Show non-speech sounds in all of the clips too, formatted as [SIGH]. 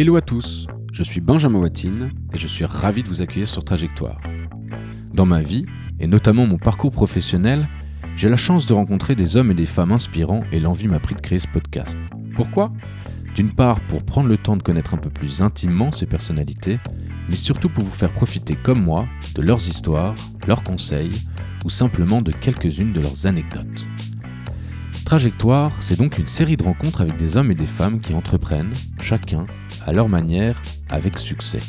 Hello à tous, je suis Benjamin Watine et je suis ravi de vous accueillir sur Trajectoire. Dans ma vie, et notamment mon parcours professionnel, j'ai la chance de rencontrer des hommes et des femmes inspirants et l'envie m'a pris de créer ce podcast. Pourquoi? D'une part pour prendre le temps de connaître un peu plus intimement ces personnalités, mais surtout pour vous faire profiter comme moi de leurs histoires, leurs conseils ou simplement de quelques-unes de leurs anecdotes. Trajectoire, c'est donc une série de rencontres avec des hommes et des femmes qui entreprennent, chacun, à leur manière, avec succès.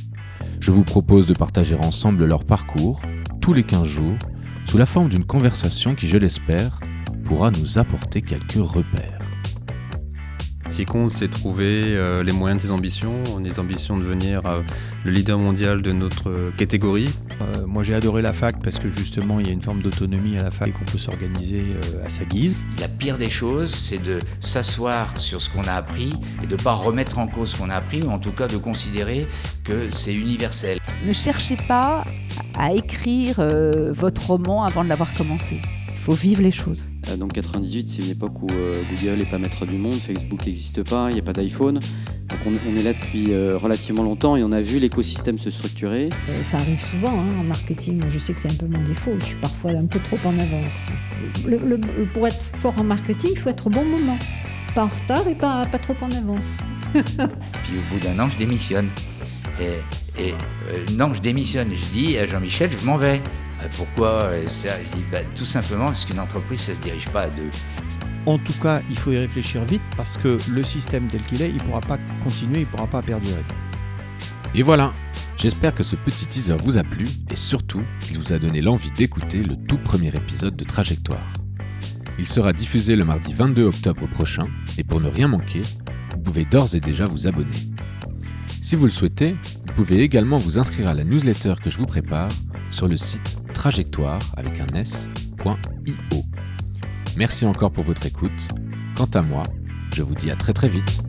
Je vous propose de partager ensemble leur parcours, tous les 15 jours, sous la forme d'une conversation qui, je l'espère, pourra nous apporter quelques repères. Sicon s'est trouvé euh, les moyens de ses ambitions, des ambitions de devenir euh, le leader mondial de notre euh, catégorie. moi j'ai adoré la fac parce que justement il y a une forme d'autonomie à la fac et qu'on peut s'organiser à sa guise. La pire des choses, c'est de s'asseoir sur ce qu'on a appris et de ne pas remettre en cause ce qu'on a appris, ou en tout cas de considérer que c'est universel. Ne cherchez pas à écrire votre roman avant de l'avoir commencé. Il faut vivre les choses. Euh, donc 98, c'est une époque où euh, Google n'est pas maître du monde, Facebook n'existe pas, il n'y a pas d'iPhone. Donc on, est là depuis euh, relativement longtemps et on a vu l'écosystème se structurer. ça arrive souvent hein, en marketing. Je sais que c'est un peu mon défaut. Je suis parfois un peu trop en avance. pour être fort en marketing, il faut être au bon moment. Pas en retard et pas, pas trop en avance. [LAUGHS] Puis au bout d'un an, je démissionne. Et, non, je démissionne. Je dis à Jean-Michel, je m'en vais. Euh, pourquoi ça bah, Tout simplement parce qu'une entreprise, ça ne se dirige pas à deux. En tout cas, il faut y réfléchir vite parce que le système tel qu'il est, il ne pourra pas continuer, il ne pourra pas perdurer. Et voilà, j'espère que ce petit teaser vous a plu et surtout qu'il vous a donné l'envie d'écouter le tout premier épisode de Trajectoire. Il sera diffusé le mardi 22 octobre prochain et pour ne rien manquer, vous pouvez d'ores et déjà vous abonner. Si vous le souhaitez, vous pouvez également vous inscrire à la newsletter que je vous prépare sur le site trajectoire avec un s.io. Merci encore pour votre écoute. Quant à moi, je vous dis à très très vite.